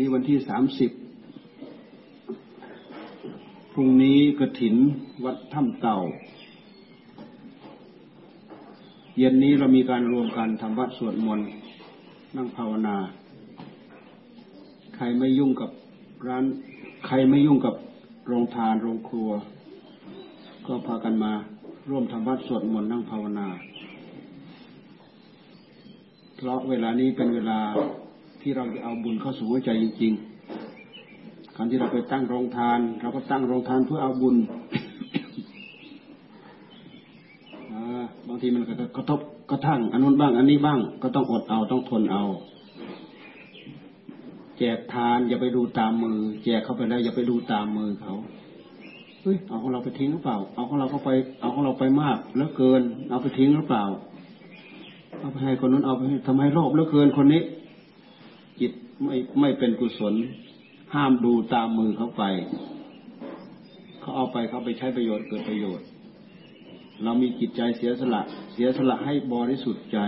นี้วันที่สามสิบพรุ่งนี้กระถินวัดถ้ำเต่า เย็นนี้เรามีการรวมกันทำวัดสวดมนต์นั่งภาวนา ใครไม่ยุ่งกับร้าน ใครไม่ยุ่งกับโรงทานโรงครัว ก็พากันมาร่วมทำวัดสวดมนต์นั่งภาวนา เพราะเวลานี้เป็นเวลา ที่เราจะเอาบุญเข้าสู่หัวใจจริงๆการที่เราไปตั้งโรงทาน เราก็ตั้งโรงทานเพื่อเอาบุญบางทีมันกระทบกระทั่งอันนู้นบ้าง อันนี้บ้าง ก็ต้องอดเอาต้องทนเอาแจกทานอย่าไปดูตามมือ แจกเข้าไปแล้วอย่าไปดูตามมือเขาเฮ้ยเอาของเราไปทิ้งหรือเปล่า เอาของเราเข้าไป เอาของเราไปมากแล้วเกิน เอาไปทิ้งหรือเปล่า เอาไปให้คนนั้นเอาไปทำไมโลภแล้วเกินคนนี้ จิตไม่ไม่เป็นกุศล ห้ามดูตามมือเขาไป เขาเอาไปเขาไปใช้ประโยชน์เกิดประโยชน์ เรามีจิตใจเสียสละเสียสละให้บริสุทธิ์ใจ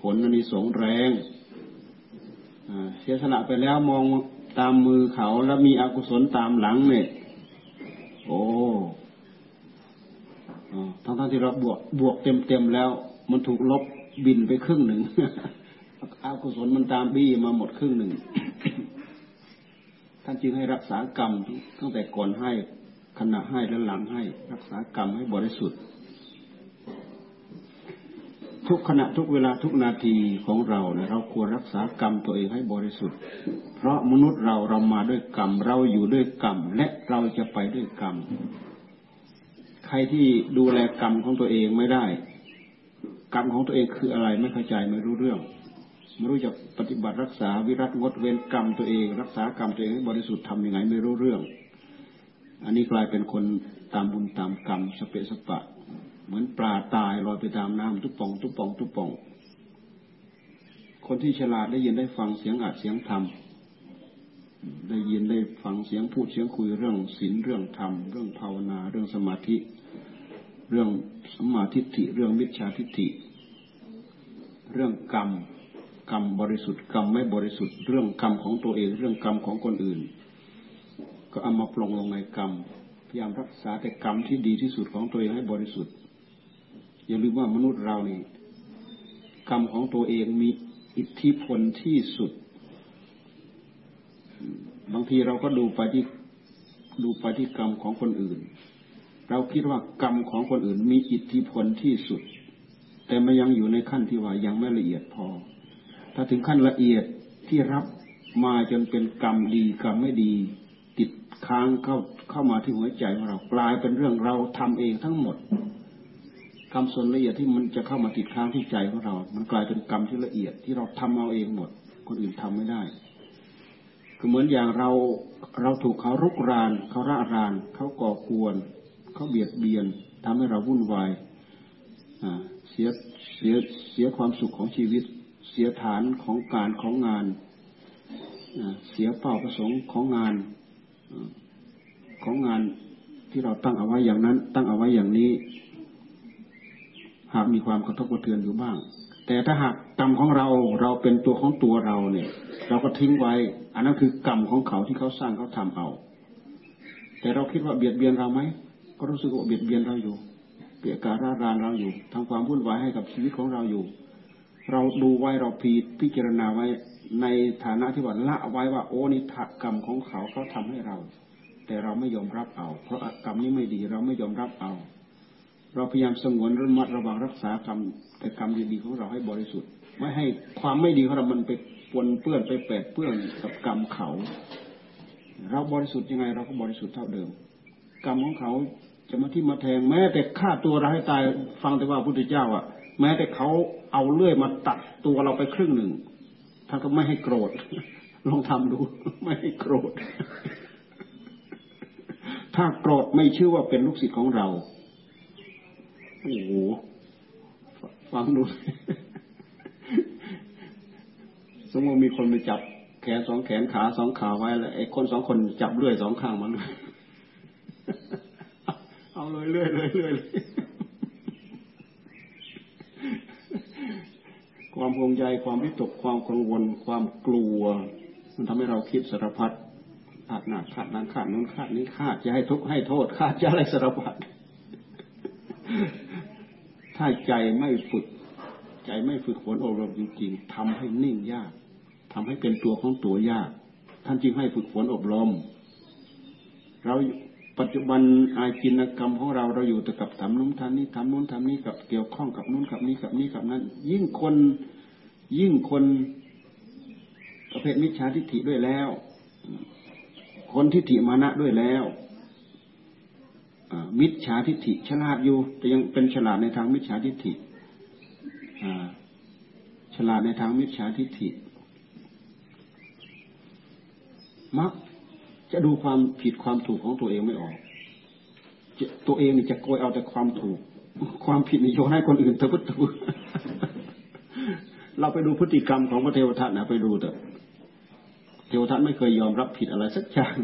ผลอันนี้สงแรงเสียสละไปแล้วมองตามมือเขาแล้วมีอกุศลตามหลังเนี่ยโอ้ทั้งทั้งที่เราบวกบวกเต็มเต็มแล้ว มันถูกลบบินไปครึ่งหนึ่ง อากุศลมันตามบี้มาหมดครึ่งหนึ่ง ท่านจึงให้รักษากรรมตั้งแต่ก่อนให้ขณะให้และหลังให้ รักษากรรมให้บริสุทธิ์ ทุกขณะทุกเวลาทุกนาทีของเราเนี่ยเราควรรักษากรรมตัวเองให้บริสุทธิ์ เพราะมนุษย์เราเรามาด้วยกรรม เราอยู่ด้วยกรรม และเราจะไปด้วยกรรม ใครที่ดูแลกรรมของตัวเองไม่ได้ กรรมของตัวเองคืออะไรไม่เข้าใจไม่รู้เรื่อง ไม่รู้จะปฏิบัติรักษาวิรัตงดเว้นกรรมตัวเอง รักษากรรมตัวเองให้บริสุทธิ์ทำยังไงไม่รู้เรื่อง อันนี้กลายเป็นคนตามบุญตามกรรมสเปสปะ เหมือนปลาตายลอยไปตามน้ำทุกปอง ทุกปองทุกปอง คนที่ฉลาดได้ยินได้ฟังเสียงอัดเสียงธรรมได้ยินได้ฟังเสียงพูดเสียงคุยเรื่องศีลเรื่องธรรม เรื่องภาวนาเรื่องสมาธิ เรื่องสมาธิิเรื่องมิจฉาทิฏฐิ เรื่องกรรม กรรมบริสุทธิ์กรรมไม่บริสุทธิ์เรื่องกรรมของตัวเองเรื่องกรรมของคนอื่น ก็เอามาปลงลงในกรรมพยายามรักษาแต่กรรมที่ดีที่สุดของตัวเองให้บริสุทธิ์ อย่าลืมว่ามนุษย์เรานี่กรรมของตัวเองมีอิทธิพลที่สุด บางทีเราก็ดูไปที่ดูไปที่กรรมของคนอื่น เราคิดว่ากรรมของคนอื่นมีอิทธิพลที่สุด แต่มันยังอยู่ในขั้นที่ว่ายังไม่ละเอียดพอ ถ้าถึงขั้นละเอียดที่รับมาจนเป็นกรรมดีกรรมไม่ดี ติดค้างเข้าเข้ามาที่หัวใจของเรากลายเป็นเรื่องเราทำเองทั้งหมดกรรมส่วนละเอียดที่มันจะเข้ามาติดค้างที่ใจของเรา มันกลายเป็นกรรมที่ละเอียดที่เราทำเอาเองหมด คนอื่นทำไม่ได้คือเหมือนอย่างเราเราถูกเขารุกรานเขาร่าราน เขาก่อกวน เขาเบียดเบียนทำให้เราวุ่นวายเสียเสียเสียความสุขของชีวิต เสียฐานของการของงาน เสียเป้าประสงค์ของงานของงานที่เราตั้งเอาไว้อย่างนั้น ตั้งเอาไว้อย่างนี้ หากมีความกระทบกระเทือนอยู่บ้าง แต่ถ้าหากกรรมของเราเราเป็นตัวของตัวเราเนี่ย เราก็ทิ้งไว้ อันนั้นคือกรรมของเขาที่เขาสร้างเขาทำเอา แต่เราคิดว่าเบียดเบียนเราไหมก็รู้สึกว่าเบียดเบียนเราอยู่เปียการารานเราอยู่ทำความวุ่นวายให้กับชีวิตของเราอยู่ เราดูไว้เราพีพิจารณาไว้ในฐานะที่ว่าละไว้ว่าโอ้นี่ถักกรรมของเขาเขาทำให้เรา แต่เราไม่ยอมรับเอา เพราะกรรมนี้ไม่ดีเราไม่ยอมรับเอา เราพยายามสงวนระมัดระวังรักษากรรมแต่กรรมดีๆของเราให้บริสุทธิ์ ไม่ให้ความไม่ดีของเรามันไปปนเปื้อนไปแปดเปื้อนกับกรรมเขา เราบริสุทธิ์ยังไง เราก็บริสุทธิ์เท่าเดิม กรรมของเขาจะมาที่มาแทงแม้แต่ฆ่าตัวเราให้ตายฟังแต่ว่าพุทธเจ้าอะ แม้แต่เขา เอาเลื่อยมาตัดตัวเราไปครึ่งหนึ่งท่านก็ไม่ให้โกรธ ลองทำดู ไม่ให้โกรธ ถ้าโกรธไม่ชื่อว่าเป็นลูกศิษย์ของเราโอ้โหฟังดูสมมติมีคนไปจับแขนสองแขนขาสองขาไว้แล้วไอ้คนสองคนจับเลื่อยสองข้างมันเอาเลยเลื่อยเลยเลื่อยเลย ความห่วงใยความวิตกความกังวล ความกลัว มันทำให้เราคิดสารพัดขาดหนักขาดนั้นขาดนู้นขาดนี้ขาดจะให้ทุกข์ให้โทษขาดจะอะไรสารพัดถ้าใจไม่ฝึก ใจไม่ฝึกฝนอบรมจริงๆทำให้นิ่งยากทำให้เป็นตัวของตัวยาก ท่านจึงให้ฝึกฝนอบรม เราปัจจุบันอาชีนกรรมของเราเราอยู่แต่กับทำนู้นทำนี้ทำนู้นทำนี้กับเกี่ยวข้องกับนู้นกับนี้กับนี้กับนั้น ยิ่งคน ยิ่งคนประเภทมิจฉาทิฏฐิด้วยแล้ว คนทิฏฐิมานะด้วยแล้วมิจฉาทิฏฐิฉลาดอยู่ แต่ยังเป็นฉลาดในทางมิจฉาทิฏฐิฉลาดในทางมิจฉาทิฏฐิมักจะดูความผิดความถูกของตัวเองไม่ออก ตัวเองนี่จะโกยเอาแต่ความถูก ความผิดนี่โยนให้คนอื่นเถอะพุทธ เราไปดูพฤติกรรมของพระเทวทัตนะไปดูเถอะเทวทัตไม่เคยยอมรับผิดอะไรสักอย่าง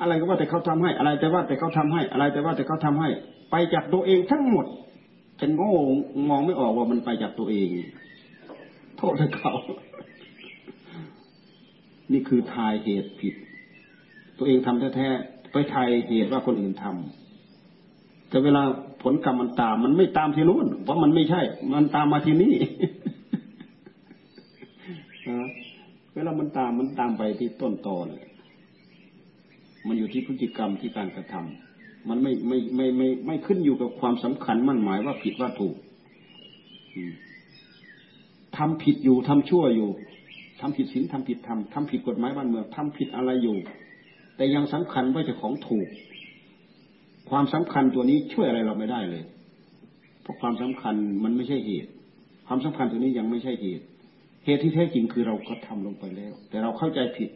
อะไรก็ว่าแต่เขาทำให้ อะไรแต่ว่าแต่เขาทำให้ อะไรแต่ว่าแต่เขาทำให้ ไปจากตัวเองทั้งหมดจะโง่มองไม่ออกว่ามันไปจากตัวเอง โทษเขา นี่คือทายเหตุผิด ตัวเองทำแท้ๆไปทายเหตุว่าคนอื่นทำ แต่เวลาผลกรรมมันตาม มันไม่ตามที่นู้นเพราะมันไม่ใช่ มันตามมาที่นี่เวลามันตามมันตามไปที่ต้นตอเลยมันอยู่ที่พฤติกรรมที่การกระทำมันไม่ไม่ไม่ไม่ไม่ขึ้นอยู่กับความสำคัญมั่นหมายว่าผิดว่าถูกทำผิดอยู่ทำชั่วอยู่ทำผิดศีลทำผิดธรรมทำผิดกฎหมายบ้านเมืองทำผิดอะไรอยู่ แต่ยังสำคัญว่าจะของถูก ความสำคัญตัวนี้ช่วยอะไรเราไม่ได้เลย เพราะความสำคัญมันไม่ใช่เหตุ ความสำคัญตัวนี้ยังไม่ใช่เหตุ เหตุที่แท้จริงคือเราก็ทำลงไปแล้ว แต่เราเข้าใจผิด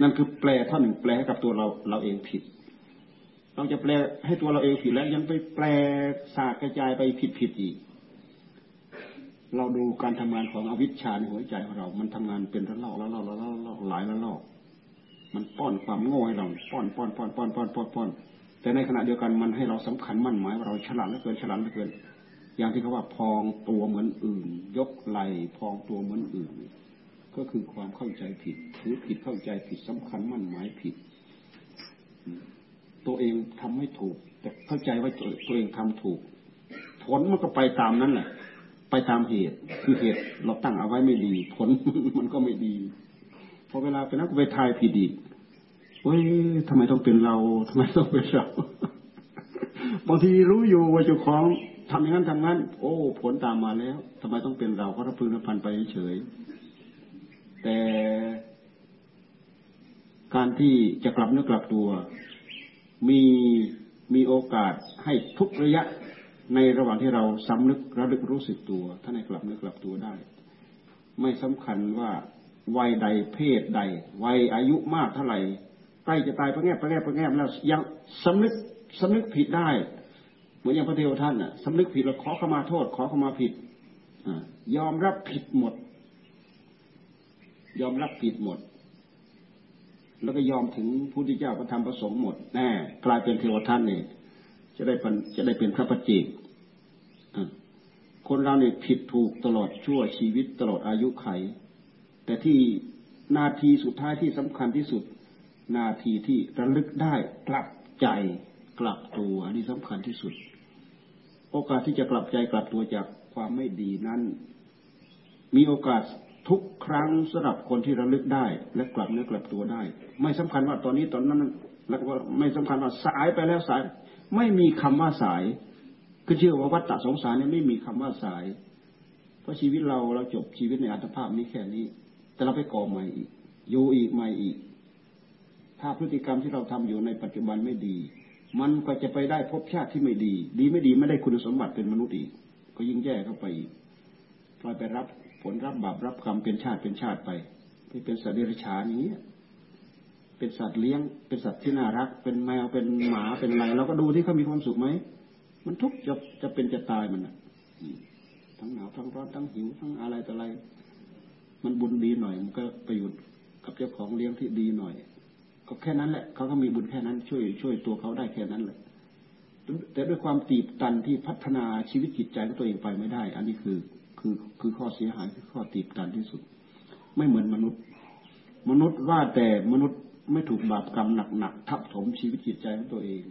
นั่นคือแปลท่อนหนึ่งแปลให้กับตัวเราเราเองผิด เราจะแปลให้ตัวเราเองผิดแล้วยังไปแปลสาดกระจายไปผิดผิดอีก เราดูการทำงานของอวิชชาในหัวใจของเรา มันทำงานเป็นระลอกระลอกระลอกหลายระลอก มันป้อนความโง่ให้เรา ป้อนป้อนป้อนป้อนป้อนป้อนป้อน แต่ในขณะเดียวกันมันให้เราสำคัญมั่นหมายว่าเราฉลาดเหลือเกินฉลาดเหลือเกิน อย่างที่เขาว่าพองตัวเหมือนอื่น ยกไหลพองตัวเหมือนอื่น ก็คือความเข้าใจผิดถือผิดเข้าใจผิดสำคัญมั่นหมายผิด ตัวเองทำไม่ถูก แต่เข้าใจว่าตัวเองทำถูก ผลมันก็ไปตามนั้นแหละ ไปตามเหตุ คือเหตุเราตั้งเอาไว้ไม่ดี ผลมันก็ไม่ดีพอเวลาไปนั้นก็ไปทายผิดอีก เฮ้ยทำไมต้องเป็นเราทำไมต้องเป็นเราบางทีรู้อยู่ว่าเจ้าของทำอย่างนั้นทำงั้น โอ้ ผลตามมาแล้วทำไมต้องเป็นเราเพราะเราพึงพันไปเฉยแต่การที่จะกลับเนื้อกลับตัว มีมีโอกาสให้ทุกระยะในระหว่างที่เราสำนึกระลึกรู้สึกตัวถ้าในกลับเนื้อกลับตัวได้ ไม่สำคัญว่าวัยใดเพศใด วัยอายุมากเท่าไหร่ ล้จะตายประแงบประแงบประแงบแล้วยังสำนึกสำนึกผิดได้ เหมือนอย่างพระเทวท่านน่ะสำนึกผิดแล้วขอขมาโทษ ขอขมาผิดยอมรับผิดหมด ยอมรับผิดหมด แล้วก็ยอมถึงพระพุทธเจ้าพระธรรมพระสงฆ์หมดแน่กลายเป็นเทวทัตเนี่ยจะได้เป็นจะได้เป็นพระปัจเจกคนเราเนี่ยผิดถูกตลอดชั่วชีวิตตลอดอายุไข แต่ที่นาทีสุดท้ายที่สำคัญที่สุด นาทีที่ระลึกได้กลับใจกลับตัวอันนี้สำคัญที่สุด โอกาสที่จะกลับใจกลับตัวจากความไม่ดีนั้น มีโอกาสทุกครั้งสำหรับคนที่ระลึกได้ และกลับเนื้อกลับตัวได้ ไม่สำคัญว่าตอนนี้ตอนนั้นแล้วก็ไม่สำคัญว่าสายไปแล้วสาย ไม่มีคำว่าสายคือเชื่อว่าวัฏฏะสงสารเนี่ยไม่มีคำว่าสาย เพราะชีวิตเราเราจบชีวิตในอัตภาพนี้แค่นี้ แต่เราไปก่อใหม่อีกอยู่อีกใหม่อีก ถ้าพฤติกรรมที่เราทำอยู่ในปัจจุบันไม่ดี มันก็จะไปได้พบชาติที่ไม่ดี ดีไม่ดีไม่ได้คุณสมบัติเป็นมนุษย์อีก ก็ยิ่งแย่เข้าไปอีกลอยไปรับผลรับบาปรับกรรมเป็นชาติเป็นชาติไปไปเป็นสัตว์เดรัจฉานนี้เป็นสัตว์เลี้ยง เป็นสัตว์ที่น่ารัก เป็นแมวเป็นหมาเป็นอะไรเราก็ดูที่เขามีความสุขไหมมันทุกจะจะเป็นจะตายมันอะทั้งหนาวทั้งร้อนทั้งหิวทั้งอะไรแต่อะไร มันบุญดีหน่อย มันก็ไปอยู่กับเจ้าของเลี้ยงที่ดีหน่อย ก็แค่นั้นแหละ เขาก็มีบุญแค่นั้น ช่วย ช่วยตัวเขาได้แค่นั้นแหละ แต่ด้วยความตีบตันที่พัฒนาชีวิตจิตใจของตัวเองไปไม่ได้ อันนี้คือคือคือข้อเสียหายคือข้อตีบตันที่สุด ไม่เหมือนมนุษย์ มนุษย์ว่าแต่มนุษย์ไม่ถูกบาปกรรมหนักๆทับถมชีวิตจิตใจของตัวเอง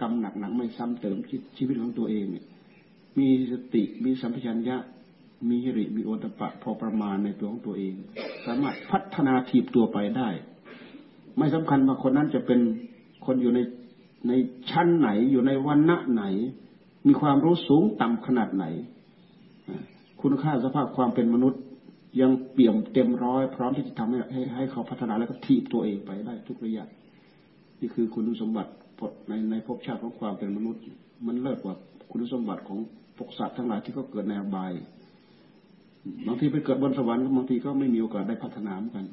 กรรมหนักๆไม่ซ้ำเติมชีวิตของตัวเองเนี่ยมีสติมีสัมผัสัญญะมีหิริมีโอตปะพอประมาณในตัวของตัวเอง สามารถพัฒนาทีบตัวไปได้ ไม่สำคัญว่าคนนั้นจะเป็นคนอยู่ในในชั้นไหนอยู่ในวันณะไหน มีความรู้สูงต่ำขนาดไหน คุณค่าสภาพความเป็นมนุษย์ยังเปี่ยมเต็มร้อยพร้อมที่จะทำให้ให้ให้เขาพัฒนาแล้วก็ทีบตัวเองไปได้ทุกระยะ นี่คือคุณสมบัติในในภพชาติของความเป็นมนุษย์ มันเลิศกว่าคุณสมบัติของพวกสัตว์ทั้งหลายที่เขาเกิดในอบายบางทีไปเกิดบนสวรรค์บางทีก็ไม่มีโอกาสได้พัฒนาเหมือนกัน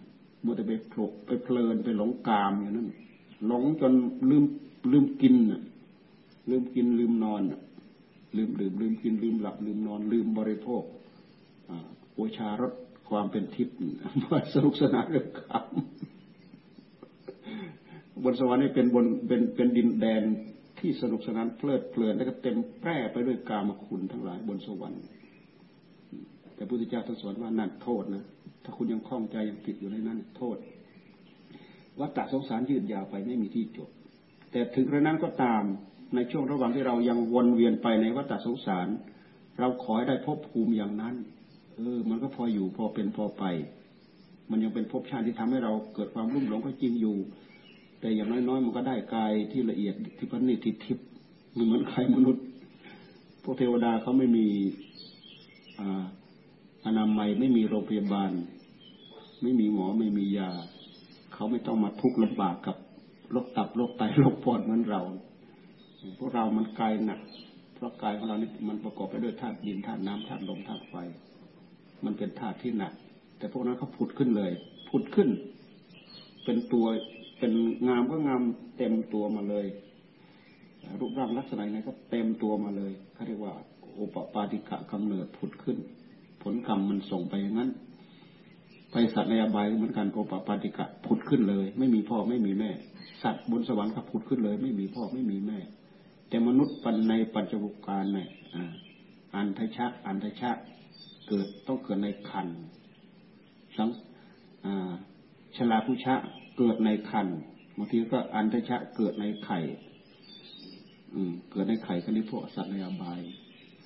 มัวแต่ไปโผล่ไปเพลินไปหลงกามอย่างนั้นหลงจนลืมลืมกินลืมกินลืมนอนลืมดื่มลืมกินลืมหลับ ลืมนอน ลืมบริโภคโอชารสความเป็นทิพย์มาสนุกสนานเรื่องคำบนสวรรค์นี่เป็นบนเป็นเป็นดินแดนที่สนุกสนานเพลิดเพลินแล้วก็เต็มแปร่ไปด้วยกามคุณทั้งหลายบนสวรรค์แต่พุทธเจ้าท่านสอนว่านั่นโทษนะ ถ้าคุณยังคล่องใจยังติดอยู่ในนั้น โทษวัฏฏะสงสารยืดยาวไปไม่มีที่จบ แต่ถึงกระนั้นก็ตามในช่วงระหว่างที่เรายังวนเวียนไปในวัฏฏะสงสาร เราขอให้ได้พบภูมิอย่างนั้น เออ มันก็พออยู่พอเป็นพอไป มันยังเป็นภพชาติที่ทำให้เราเกิดความรุ่มหลงก็จริงอยู่ แต่อย่างน้อยๆมันก็ได้กายที่ละเอียดที่พันนิที่ทิพย์เหมือนใครมนุษย์ พวกเทวดาเขาไม่มีออนามัยไม่มีโรงพยาบาล ไม่มีหมอไม่มียา เขาไม่ต้องมาทุกข์ลำบากกับโรคตับโรคไตโรคปอดเหมือนเรา พวกเรามันกายหนัก เพราะกายของเรานี่มันประกอบไปด้วยธาตุดินธาตุน้ำธาตุลมธาตุไฟ มันเป็นธาตุที่หนัก แต่พวกนั้นเขาผุดขึ้นเลย ผุดขึ้น เป็นตัวเป็นงามก็งามเต็มตัวมาเลย รูปร่างลักษณะไหนก็เต็มตัวมาเลยเขาเรียกว่าโอปปาติกะกำเนิดผุดขึ้น ผลกรรมมันส่งไปอย่างนั้น ไปสัตว์ในอบายเหมือนกันโอปปาติกะผุดขึ้นเลย ไม่มีพ่อไม่มีแม่ สัตว์บนสวรรค์ก็ผุดขึ้นเลย ไม่มีพ่อไม่มีแม่ แต่มนุษย์ปันในปัจจุบันเนี่ยอันทชะอันทชะเกิดต้องเกิดในคันสังชลาผู้ชะเกิดในคันบางทีก็อันทชะเกิดในไข่เกิดในไข่ก็นี้พวกสัตว์ในอบาย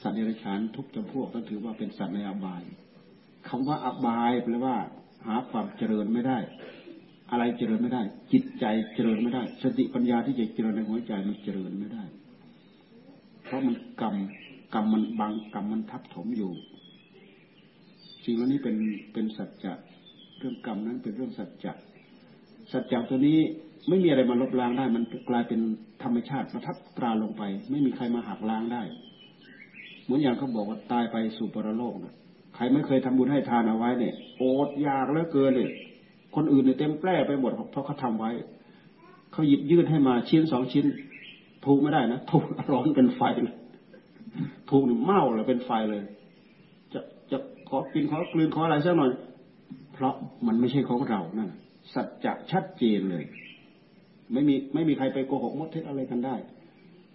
สัตว์เดรัจฉานทุกจำพวกก็ถือว่าเป็นสัตว์ในอบาย คำว่าอบายแปลว่า หาความเจริญไม่ได้ อะไรเจริญไม่ได้ จิตใจเจริญไม่ได้ สติปัญญาที่จะเจริญในหัวใจมันเจริญไม่ได้ เพราะมันกรรมกรรมมันบังกรรมมันทับถมอยู่สิ่งเหล่านี้เป็นเป็นสัจจะเรื่องกรรมนั้นเป็นเรื่องสัจจะสัจจะตัวนี้ไม่มีอะไรมาลบล้างได้ มันกลายเป็นธรรมชาติประทับตราลงไป ไม่มีใครมาหักล้างได้ เหมือนอย่างเขาบอกว่าตายไปสู่ปรโลกนะ ครไม่เคยทำบุญให้ทานเอาไว้เนี่ยโอดอยากเหลือเกินเลยคนอื่นเนี่ยเต็มแปร่ไปหมดเพราะเขาทาไว้ เขาหยิบยื่นให้มาชิ้นสองชิ้นถูกไม่ได้นะถูกร้อนเป็นไฟเลยถูกเมาเลยเป็นไฟเลย จะจะขอกินขอกลืนขออะไรสักหน่อย เพราะมันไม่ใช่ของเรานั่นสัจจะชัดเจนเลย ไม่มีไม่มีใครไปโกหกมดเท็จอะไรกันได้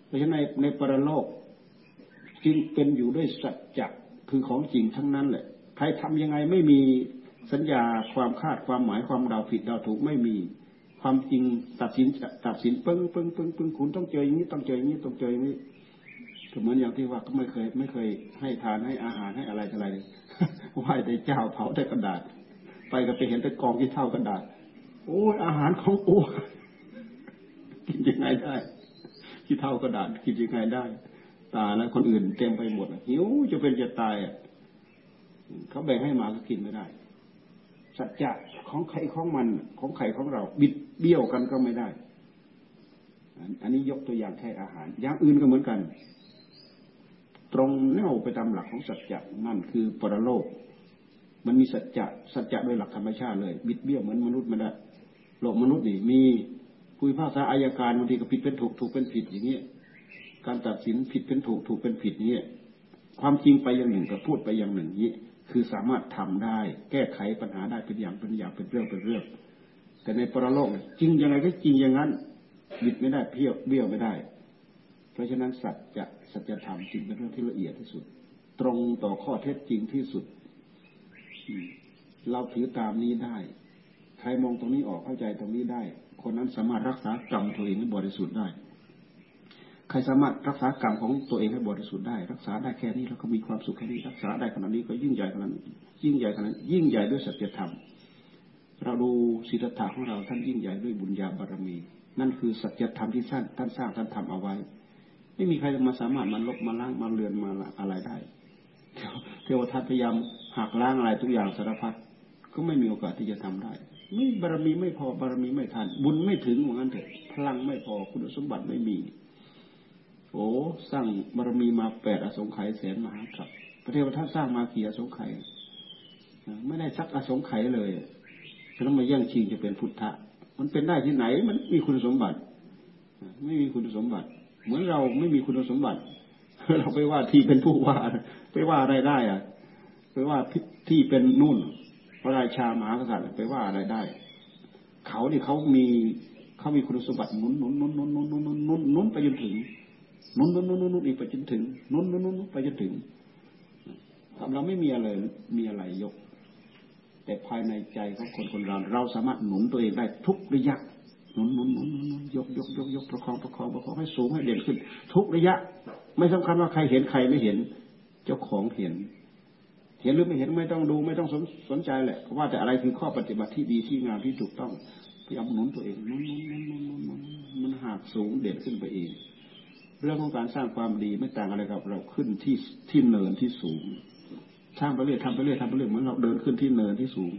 เพราะฉะนั้นในในปรโลกจึงเป็นอยู่ด้วยสัจจะ คือของจริงทั้งนั้นแหละ ใครทำยังไงไม่มีสัญญาความคาดความหมายความเดาผิดเดาถูกไม่มี ความจริงตัดสินตัดสินปึ้งปึ้งปึ้งปึ้งคุณต้องเจออย่างนี้ต้องเจออย่างนี้ต้องเจออย่างนี้ก็เหมือนอย่างที่ว่าก็ไม่เคย ไม่เคยให้ทานให้อาหารให้อะไรอะไรไหว้แต่เจ้าเผาแต่กระดาษ ไปก็ไปเห็นแต่กองที่เท่ากระดาษ โอ้ยอาหารของกูกินยังไงได้ที่เท่ากระดาษกินยังไงได้ ตาแล้วคนอื่นเต็มไปหมดหิวจะเป็นจะตายอะเขาแบ่งให้มาก็กินไม่ได้ สัจจะของใครของมันของใครของเรา บิดเบี้ยวกันก็ไม่ได้ อันนี้ยกตัวอย่างแค่อาหาร อย่างอื่นก็เหมือนกัน ตรงแนวไปตามหลักของสัจจะนั่นคือปรโลก มันมีสัจจะสัจจะโดยหลักธรรมชาติเลย บิดเบี้ยวเหมือนมนุษย์ไม่ได้โลกมนุษย์นี่มีผู้พิพากษาอายการบางทีก็ผิดเป็นถูกถูกเป็นผิดอย่างเงี้ย การตัดสินผิดเป็นถูกถูกเป็นผิดนี้ความจริงไปอย่างหนึ่งกับพูดไปอย่างหนึ่งนี้ คือสามารถทำได้ แก้ไขปัญหาได้เป็นอย่างเป็นอย่างเป็นเรื่องเป็นเรื่อง แต่ในปรโลกจริงยังไงก็จริงอย่างนั้นบิดไม่ได้เพี้ยวเบี้ยวไม่ได้ เพราะฉะนั้นสัจจะสัจธรรมจริงเป็นเรื่องที่ละเอียดที่สุด ตรงต่อข้อเท็จจริงที่สุด เราถือตามนี้ได้ ใครมองตรงนี้ออกเข้าใจตรงนี้ได้ คนนั้นสามารถรักษากรรมตัวเองให้บริสุทธิ์ได้ ครสามารถรักษากรรมของตัวเองให้บริสุทธิ์ได้ รักษาได้แค่นี้แล้วก็มีความสุขแค่นี้รักษาได้ขนาดนี้ก็ยิ่งใหญ่ขนาดยิ่งใหญ่ขนาดยิ่งใหญ่ด้วยสัจธรรมเราดูศีลธรรมของเราท่านยิ่งใหญ่ด้วยบุญญาบารมี นั่นคือสัจธรรมที่ท่านท่านสร้างท่านทำเอาไว้ ไม่มีใครมาสามารถมาลบมาล้างมาเลือนมาอะไรได้เทวทัตพยายามหักล้างอะไรทุกอย่างสารพัดก็ไม่มีโอกาสที่จะทำได้ไม่บารมีไม่พอบารมีไม่ทันบุญไม่ถึงเหมือนกันเถอะพลังไม่พอคุณสมบัติไม่มี โอ้สร้างบารมีมาแปดอสงไขยแสนมหาครับพระเทวทัตสร้างมากี่อสงไขยไม่ได้สักอสงไขยเลยจะต้องมาแย่งชิงจะเป็นพุทธะมันเป็นได้ที่ไหน มันมีคุณสมบัติ ไม่มีคุณสมบัติ เหมือนเราไม่มีคุณสมบัติ เราไปว่าที่เป็นผู้ว่า ไปว่าอะไรได้อะไปว่าที่เป็นนู่น พระราชามหากษัตริย์ไปว่าอะไรได้ เขานี่เขามีเขามีคุณสมบัตินุนนุนนุนนุนนุนนุนนุนนุนนุนไปจนถึง นุนนุนนุนนุนนุนอีกไปจนถึงนุนนุนนุนไปจนถึงเราไม่มีอะไรมีอะไรยก แต่ภายในใจของคนคนเราเราสามารถหนุนตัวเองได้ทุกระยะหนุนหนุนหนุนหนุนยกยกยกยกประคองประคองประคองให้สูงให้เด่นขึ้น ทุกระยะ ไม่สำคัญว่าใครเห็นใครไม่เห็น เจ้าของเห็น เห็นหรือไม่เห็นไม่ต้องดูไม่ต้องสนสนใจแหละว่าแต่อะไรคือข้อปฏิบัติที่ดีที่งามที่ถูกต้องพยายามหนุนตัวเองนุนหนุนหนุนหนุนหนุนหนุนมันหากสูงเด่นขึ้นไปเอง เรื่องของการสร้างความดีไม่ต่างอะไรกับ เราขึ้นที่ที่เนินที่สูงสร้างไปเรื่อยทำไปเรื่อยทำไปเรื่อยเหมือนเราเดินขึ้นที่เนินที่สูง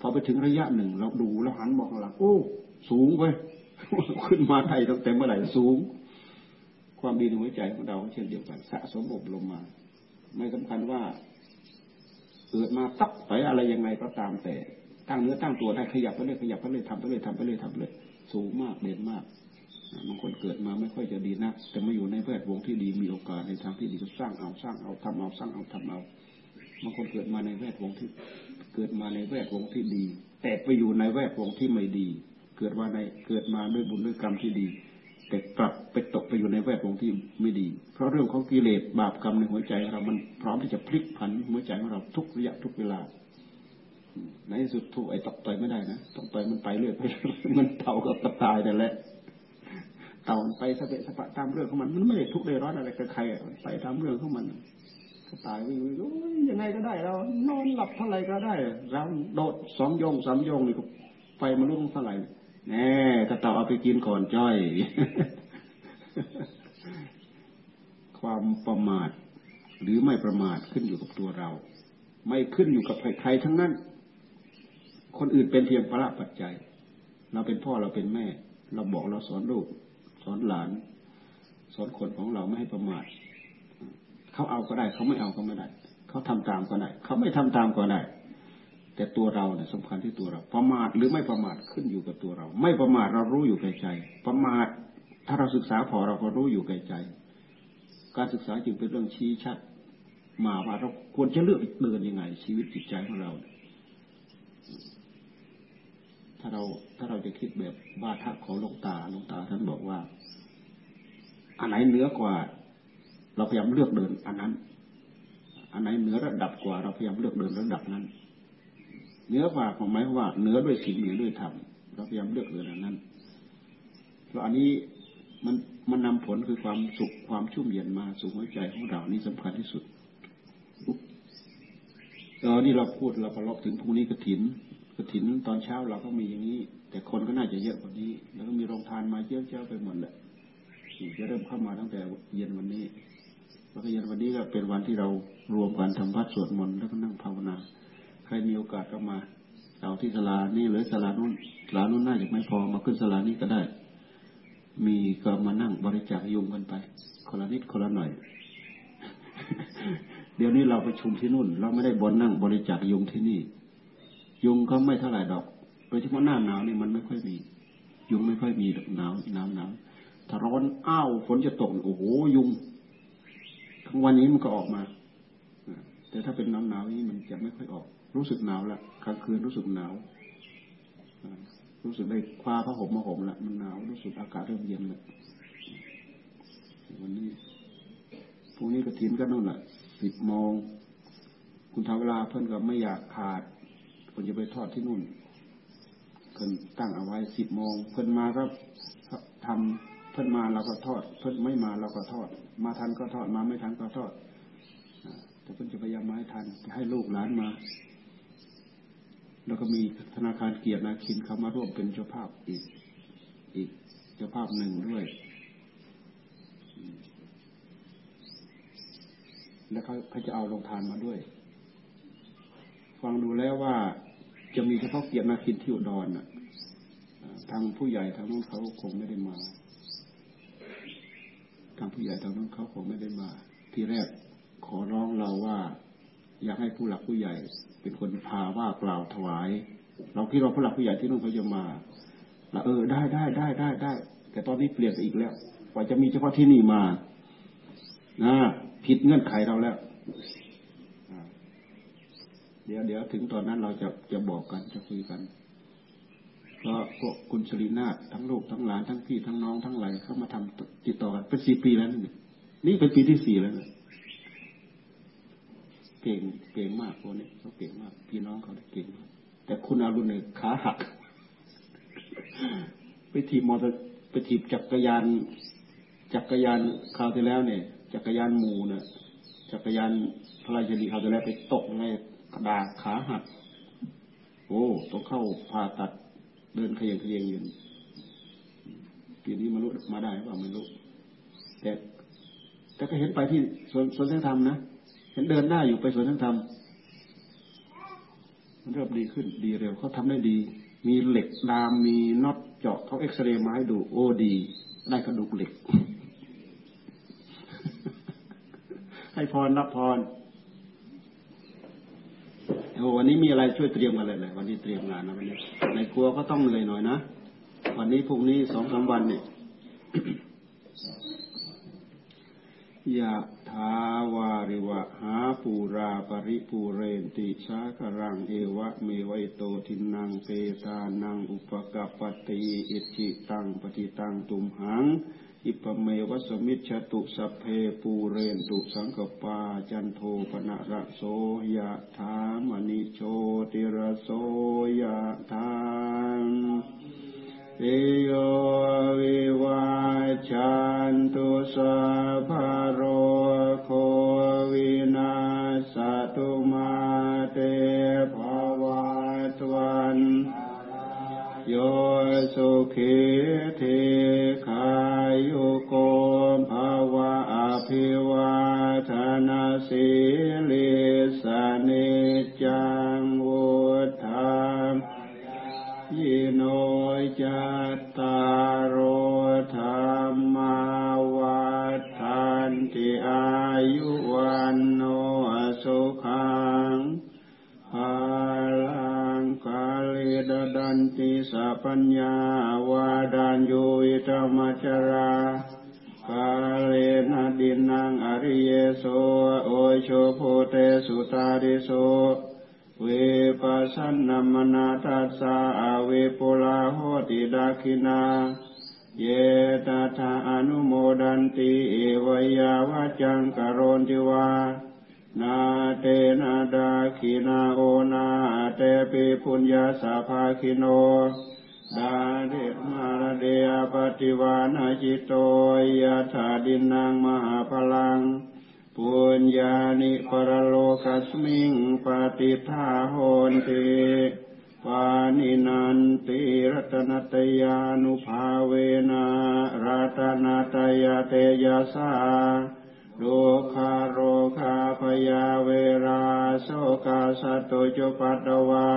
พอไปถึงระยะหนึ่ง เราดูแล้วหันมองหลังโอ้ สูงเว้ยขึ้นมาไทยตั้งแต่เมื่อไหร่สูง ความดีในหัวใจของเราเช่นเดียวกันสะสมอบรมมา ไม่สำคัญว่าเกิดมาตักไปอะไรยังไงก็ตามแต่ตั้งเนื้อตั้งตัวได้ขยับไปเรื่อยขยับไปเรื่อยทำไปเรื่อยทำไปเรื่อยทำไปเรื่อยสูงมากเด่นมาก บางคนเกิดมาไม่ค่อยจะดีนักแต่มาอยู่ในแวดวงที่ดีมีโอกาสในทางที่ดีก็สร้างเอาสร้างเอาทำเอาสร้างเอาทำเอาบางคนเกิดมาในแวดวงที่เกิดมาในแวดวงที่ดี แต่ไปอยู่ในแวดวงที่ไม่ดี เกิดมาในเกิดมาด้วยบุญด้วยกรรมที่ดี แต่กลับไปตกไปอยู่ในแวดวงที่ไม่ดี เพราะเรื่องของกิเลสบาปกรรมในหัวใจเรามันพร้อมที่จะพลิกผันหัวใจของเราทุกระยะทุกเวลาในที่สุดถูกไอ้ตกต่อยไม่ได้นะตกต่อยมันไปเรื่อยไปมันเต่ากับตายแต่แหละ เต่าไปสเปะสปะตามเรื่องของมัน มันไม่ได้ทุกข์ได้ร้อนอะไรกับใครไปตามเรื่องของมันกระต่ายวิ่งวิ่งยังไงก็ได้เรา นอนหลับเท่าไรก็ได้เราโดดสองโยงสามโยงนี่ก็ไฟมันรุ่งเท่าไหร่แน่ถ้าเต่าเอาไปกินก่อนจ้อย ความประมาท หรือไม่ประมาทขึ้นอยู่กับตัวเรา ไม่ขึ้นอยู่กับใครๆทั้งนั้น คนอื่นเป็นเพียงประปัจจัย เราเป็นพ่อเราเป็นแม่ เราบอกเราสอนลูก อนหลาน สอนคนของเราไม่ให้ประมาทเขาเอาก็ได้ เขาไม่เอาก็ไม่ได้ เขาทำตามก็ได้เขาไม่ทำตามก็ได้ แต่ตัวเราเนี่ยสำคัญที่ตัวเรา ประมาทหรือไม่ประมาทขึ้นอยู่กับตัวเรา ไม่ประมาทเรารู้อยู่ในใจ ประมาทถ้าเราศึกษาพอเราก็รู้อยู่ในใจ การศึกษาจึงเป็นเรื่องชี้ชัดมาว่าเราควรจะเลือกเดินยังไง ชีวิตจิตใจของเรา ถ้าเราถ้าเราจะคิดแบบบาทักของหลวงตาหลวงตาท่านบอกว่า อันไหนเหนือกว่า เราพยายามเลือกเดินอันนั้น อันไหนเหนือระดับกว่า เราพยายามเลือกเดินระดับนั้นเนื้อฝากของหมายว่าเนื้อด้วยศีลเหนือด้วยธรรมเราพยายามเลือกเรือนั้น เพราะอันนี้มันมันนำผลคือความสุขความชุ่มเย็นมาสู่หัวใจของเรานี่สำคัญที่สุดตอนนี้เราพูดเราพลบถึงพรุ่งนี้กระถิน กระถินตอนเช้าเราก็มีอย่างนี้ แต่คนก็น่าจะเยอะกว่านี้ แล้วก็มีโรงทานมาเยอะแยะไปหมดแหละจะเริ่มเข้ามาตั้งแต่เย็นวันนี้แล้วก็เย็นวันนี้ก็เป็นวันที่เรารวมกันทำวัดสวดมนต์แล้วก็นั่งภาวนา ใครมีโอกาสก็มาเอาที่สลานี่หรือสลานู้นสลานู้นน่าจะไม่พอมาขึ้นสลานี้ก็ได้ มีก็มานั่งบริจาคยุงกันไปคนละนิดคนละหน่อย เดี๋ยวนี้เราประชุมที่นู่น เราไม่ได้บนนั่งบริจาคยุงที่นี่ ยุงก็ไม่เท่าไหร่ดอก โดยเฉพาะหน้าหนาวนี่มันไม่ค่อยมี ยุงไม่ค่อยมีหนาวหนาวหนาวถ้าร้อนอ้าวฝนจะตกโอ้โหยุงทั้งวันนี้มันก็ออกมา แต่ถ้าเป็นหนาวหนาวนี้มันจะไม่ค่อยออก รู้สึกหนาวละกลางคืนรู้สึกหนาวรู้สึกได้คว้าผ้าห่มมาห่มละมันหนาวรู้สึกอากาศเริ่มเย็นละวันนี้พรุ่งนี้กระถินก็นู่นแหละสิบโมงคุณทาเวลาเพื่อนก็ไม่อยากขาด คนจะไปทอดที่นู่นเพิ่นตั้งเอาไว้สิบโมงเพิ่นมาก็ทำเพิ่นมาเราก็ทอด เพิ่นไม่มาเราก็ทอด มาทันก็ทอดมาไม่ทันก็ทอดแต่เพิ่นจะพยายามมาให้ทันให้ลูกหลานมา แล้วก็มีธนาคารเกียรตินาคินเขามาร่วมเป็นเจ้าภาพอีกอีกเจ้าภาพหนึ่งด้วย แล้วเขาเขาจะเอาลงทานมาด้วย ฟังดูแล้วว่า จะมีเฉพาะเกียรตินาคินที่อุดรน่ะทางผู้ใหญ่ทางนู้นเขาคงไม่ได้มา ทางผู้ใหญ่ทางนู้นเขาคงไม่ได้มา ที่แรกขอร้องเราว่า อยากให้ผู้หลักผู้ใหญ่ เป็นคนพาว่ากล่าวถวาย เราคิดว่าผู้หลักผู้ใหญ่ที่นู่นเขาจะมาเราเออได้ได้ได้ได้ได้ แต่ตอนนี้เปลี่ยนไปอีกแล้วกว่าจะมีเฉพาะที่นี่มานะผิดเงื่อนไขเราแล้ว เดี๋ยวเดี๋ยวถึงตอนนั้นเราจะจะบอกกันจะคุยกัน เพราะพวกคุณชลีนาทั้งลูกทั้งหลานทั้งพี่ทั้งน้องทั้งหลายเข้ามาทำติดต่อกันเป็นสี่ปีแล้วนี่นี่เป็นปีที่สี่แล้วนะเก่งเก่งมากคนนี้เขาเก่งมาก พี่น้องเขาเก่งมากแต่คุณอารุณเนี่ยขาหัก ไปถีบมอเตอร์ไปถีบจักรยาน จักรยานคราวที่แล้วเนี่ย จักรยานหมูเนี่ยจักรยานพระราชดีคราวที่แล้วไปตกใน ดาขาหัก โอ้ต้องเข้าผ่าตัดเดินเขยันขยันอยู่ปีนี้มารู้มาได้หรือเปล่าไม่รู้แต่แต่ก็เห็นไปที่สวนสวนธรรมนะเห็นเดินได้าอยู่ไปสวนทธรรมมันเริ่มดีขึ้นดีเร็วเขาทำได้ดี มีเหล็กดามมีน็อตเจาะเขาเอ็กซเรย์มาให้ดูโอ้ดี ได้กระดูกเหล็ก ให้พรรับพร โอ้วันนี้มีอะไรช่วยเตรียมกันเลยเลยวันนี้เตรียมงานนะวันนี้ในครัวก็ต้องเหนื่อยหน่อยนะวันนี้พรุ่งนี้สองสามวันเนี่ยยะทาวาริวะหาปูราปริปูเรนติชากรังเอวะเมวัยโตทินังเปตานังอุปกปติอิจิตังปฏิตังตุมหัง อิปเมวัสมิชตุสัพเพปูเรนตุสังกปาจันโทปนะระโสยะธามณิโชติระโสยะธามเอโยวิวาจันตุสัพพโรโควินาสตุมาเตภวัตวัน โยสุขิเทขายุโกภาวะอภิวาทนาสิลิสเนจังวุธามยิโนจัตตารโอธรรมาวัฏันติอายุวันโนสุขังภาลังกาลิ ดดันติสัพญญาวาดันยุอิตมัจราคาเลนะดินังอริเยโสโอโชโพเตสุตาริโสเวปัสสนมนาทัสสะอเวปุลาโหติดาคินา เยตถาอนุโมดันติเอวยาวาจังกโรติวา นาเตนาดาคินาโอนาเตปิปุญญาสาภาคิโนดาเดมาลเดียปฏิวานาจิตโตยะถาดินังมหาพลัง ปุญญานิปรโลกัสมิงปฏิทาโหนติปานินันติรัตนตยานุภาเวนะรัตนตยเตยสาโลคาร ยาเวราโสกาสัตโตจุปัตตวา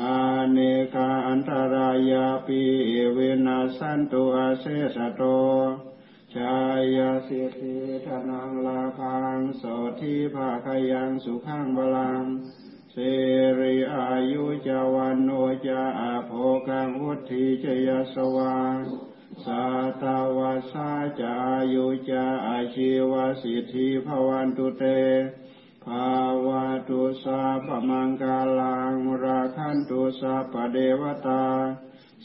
อาเนกาอันตรายาปีเวนัสันตุอาเสสโตชายาสิทธิธนังลาพังโสทิภาคยังสุขังบาลังเสริอายุจาวันโนจาอาโภกังวุฒิจยสวา สาตาวาสาจายุจาอาชีวสิทธิภวันตุเตภาวะตุสาปมังกาลังราคันตุสาปเดวตา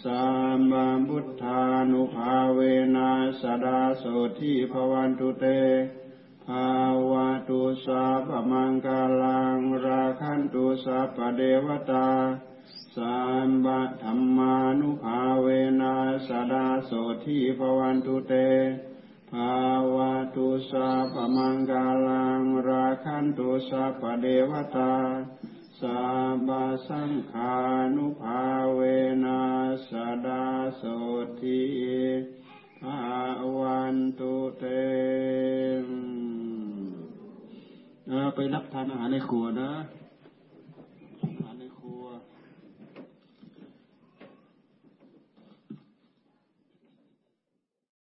สัมมาบุทธานุภาเวนะสดาโสทิภวันตุเตภาวะตุสาปมังกาลังราคันตุสาพเดวตา สัมบะธรรมานุภาเวนัสดาโสทีภวันตุเตภาวะตุสัพมังกาลังราคันตุสัพเดวตาสัพสังขานุภาเวนัสดาโสทีภาวันตุเตไปรับทานอาหารในครัวนะ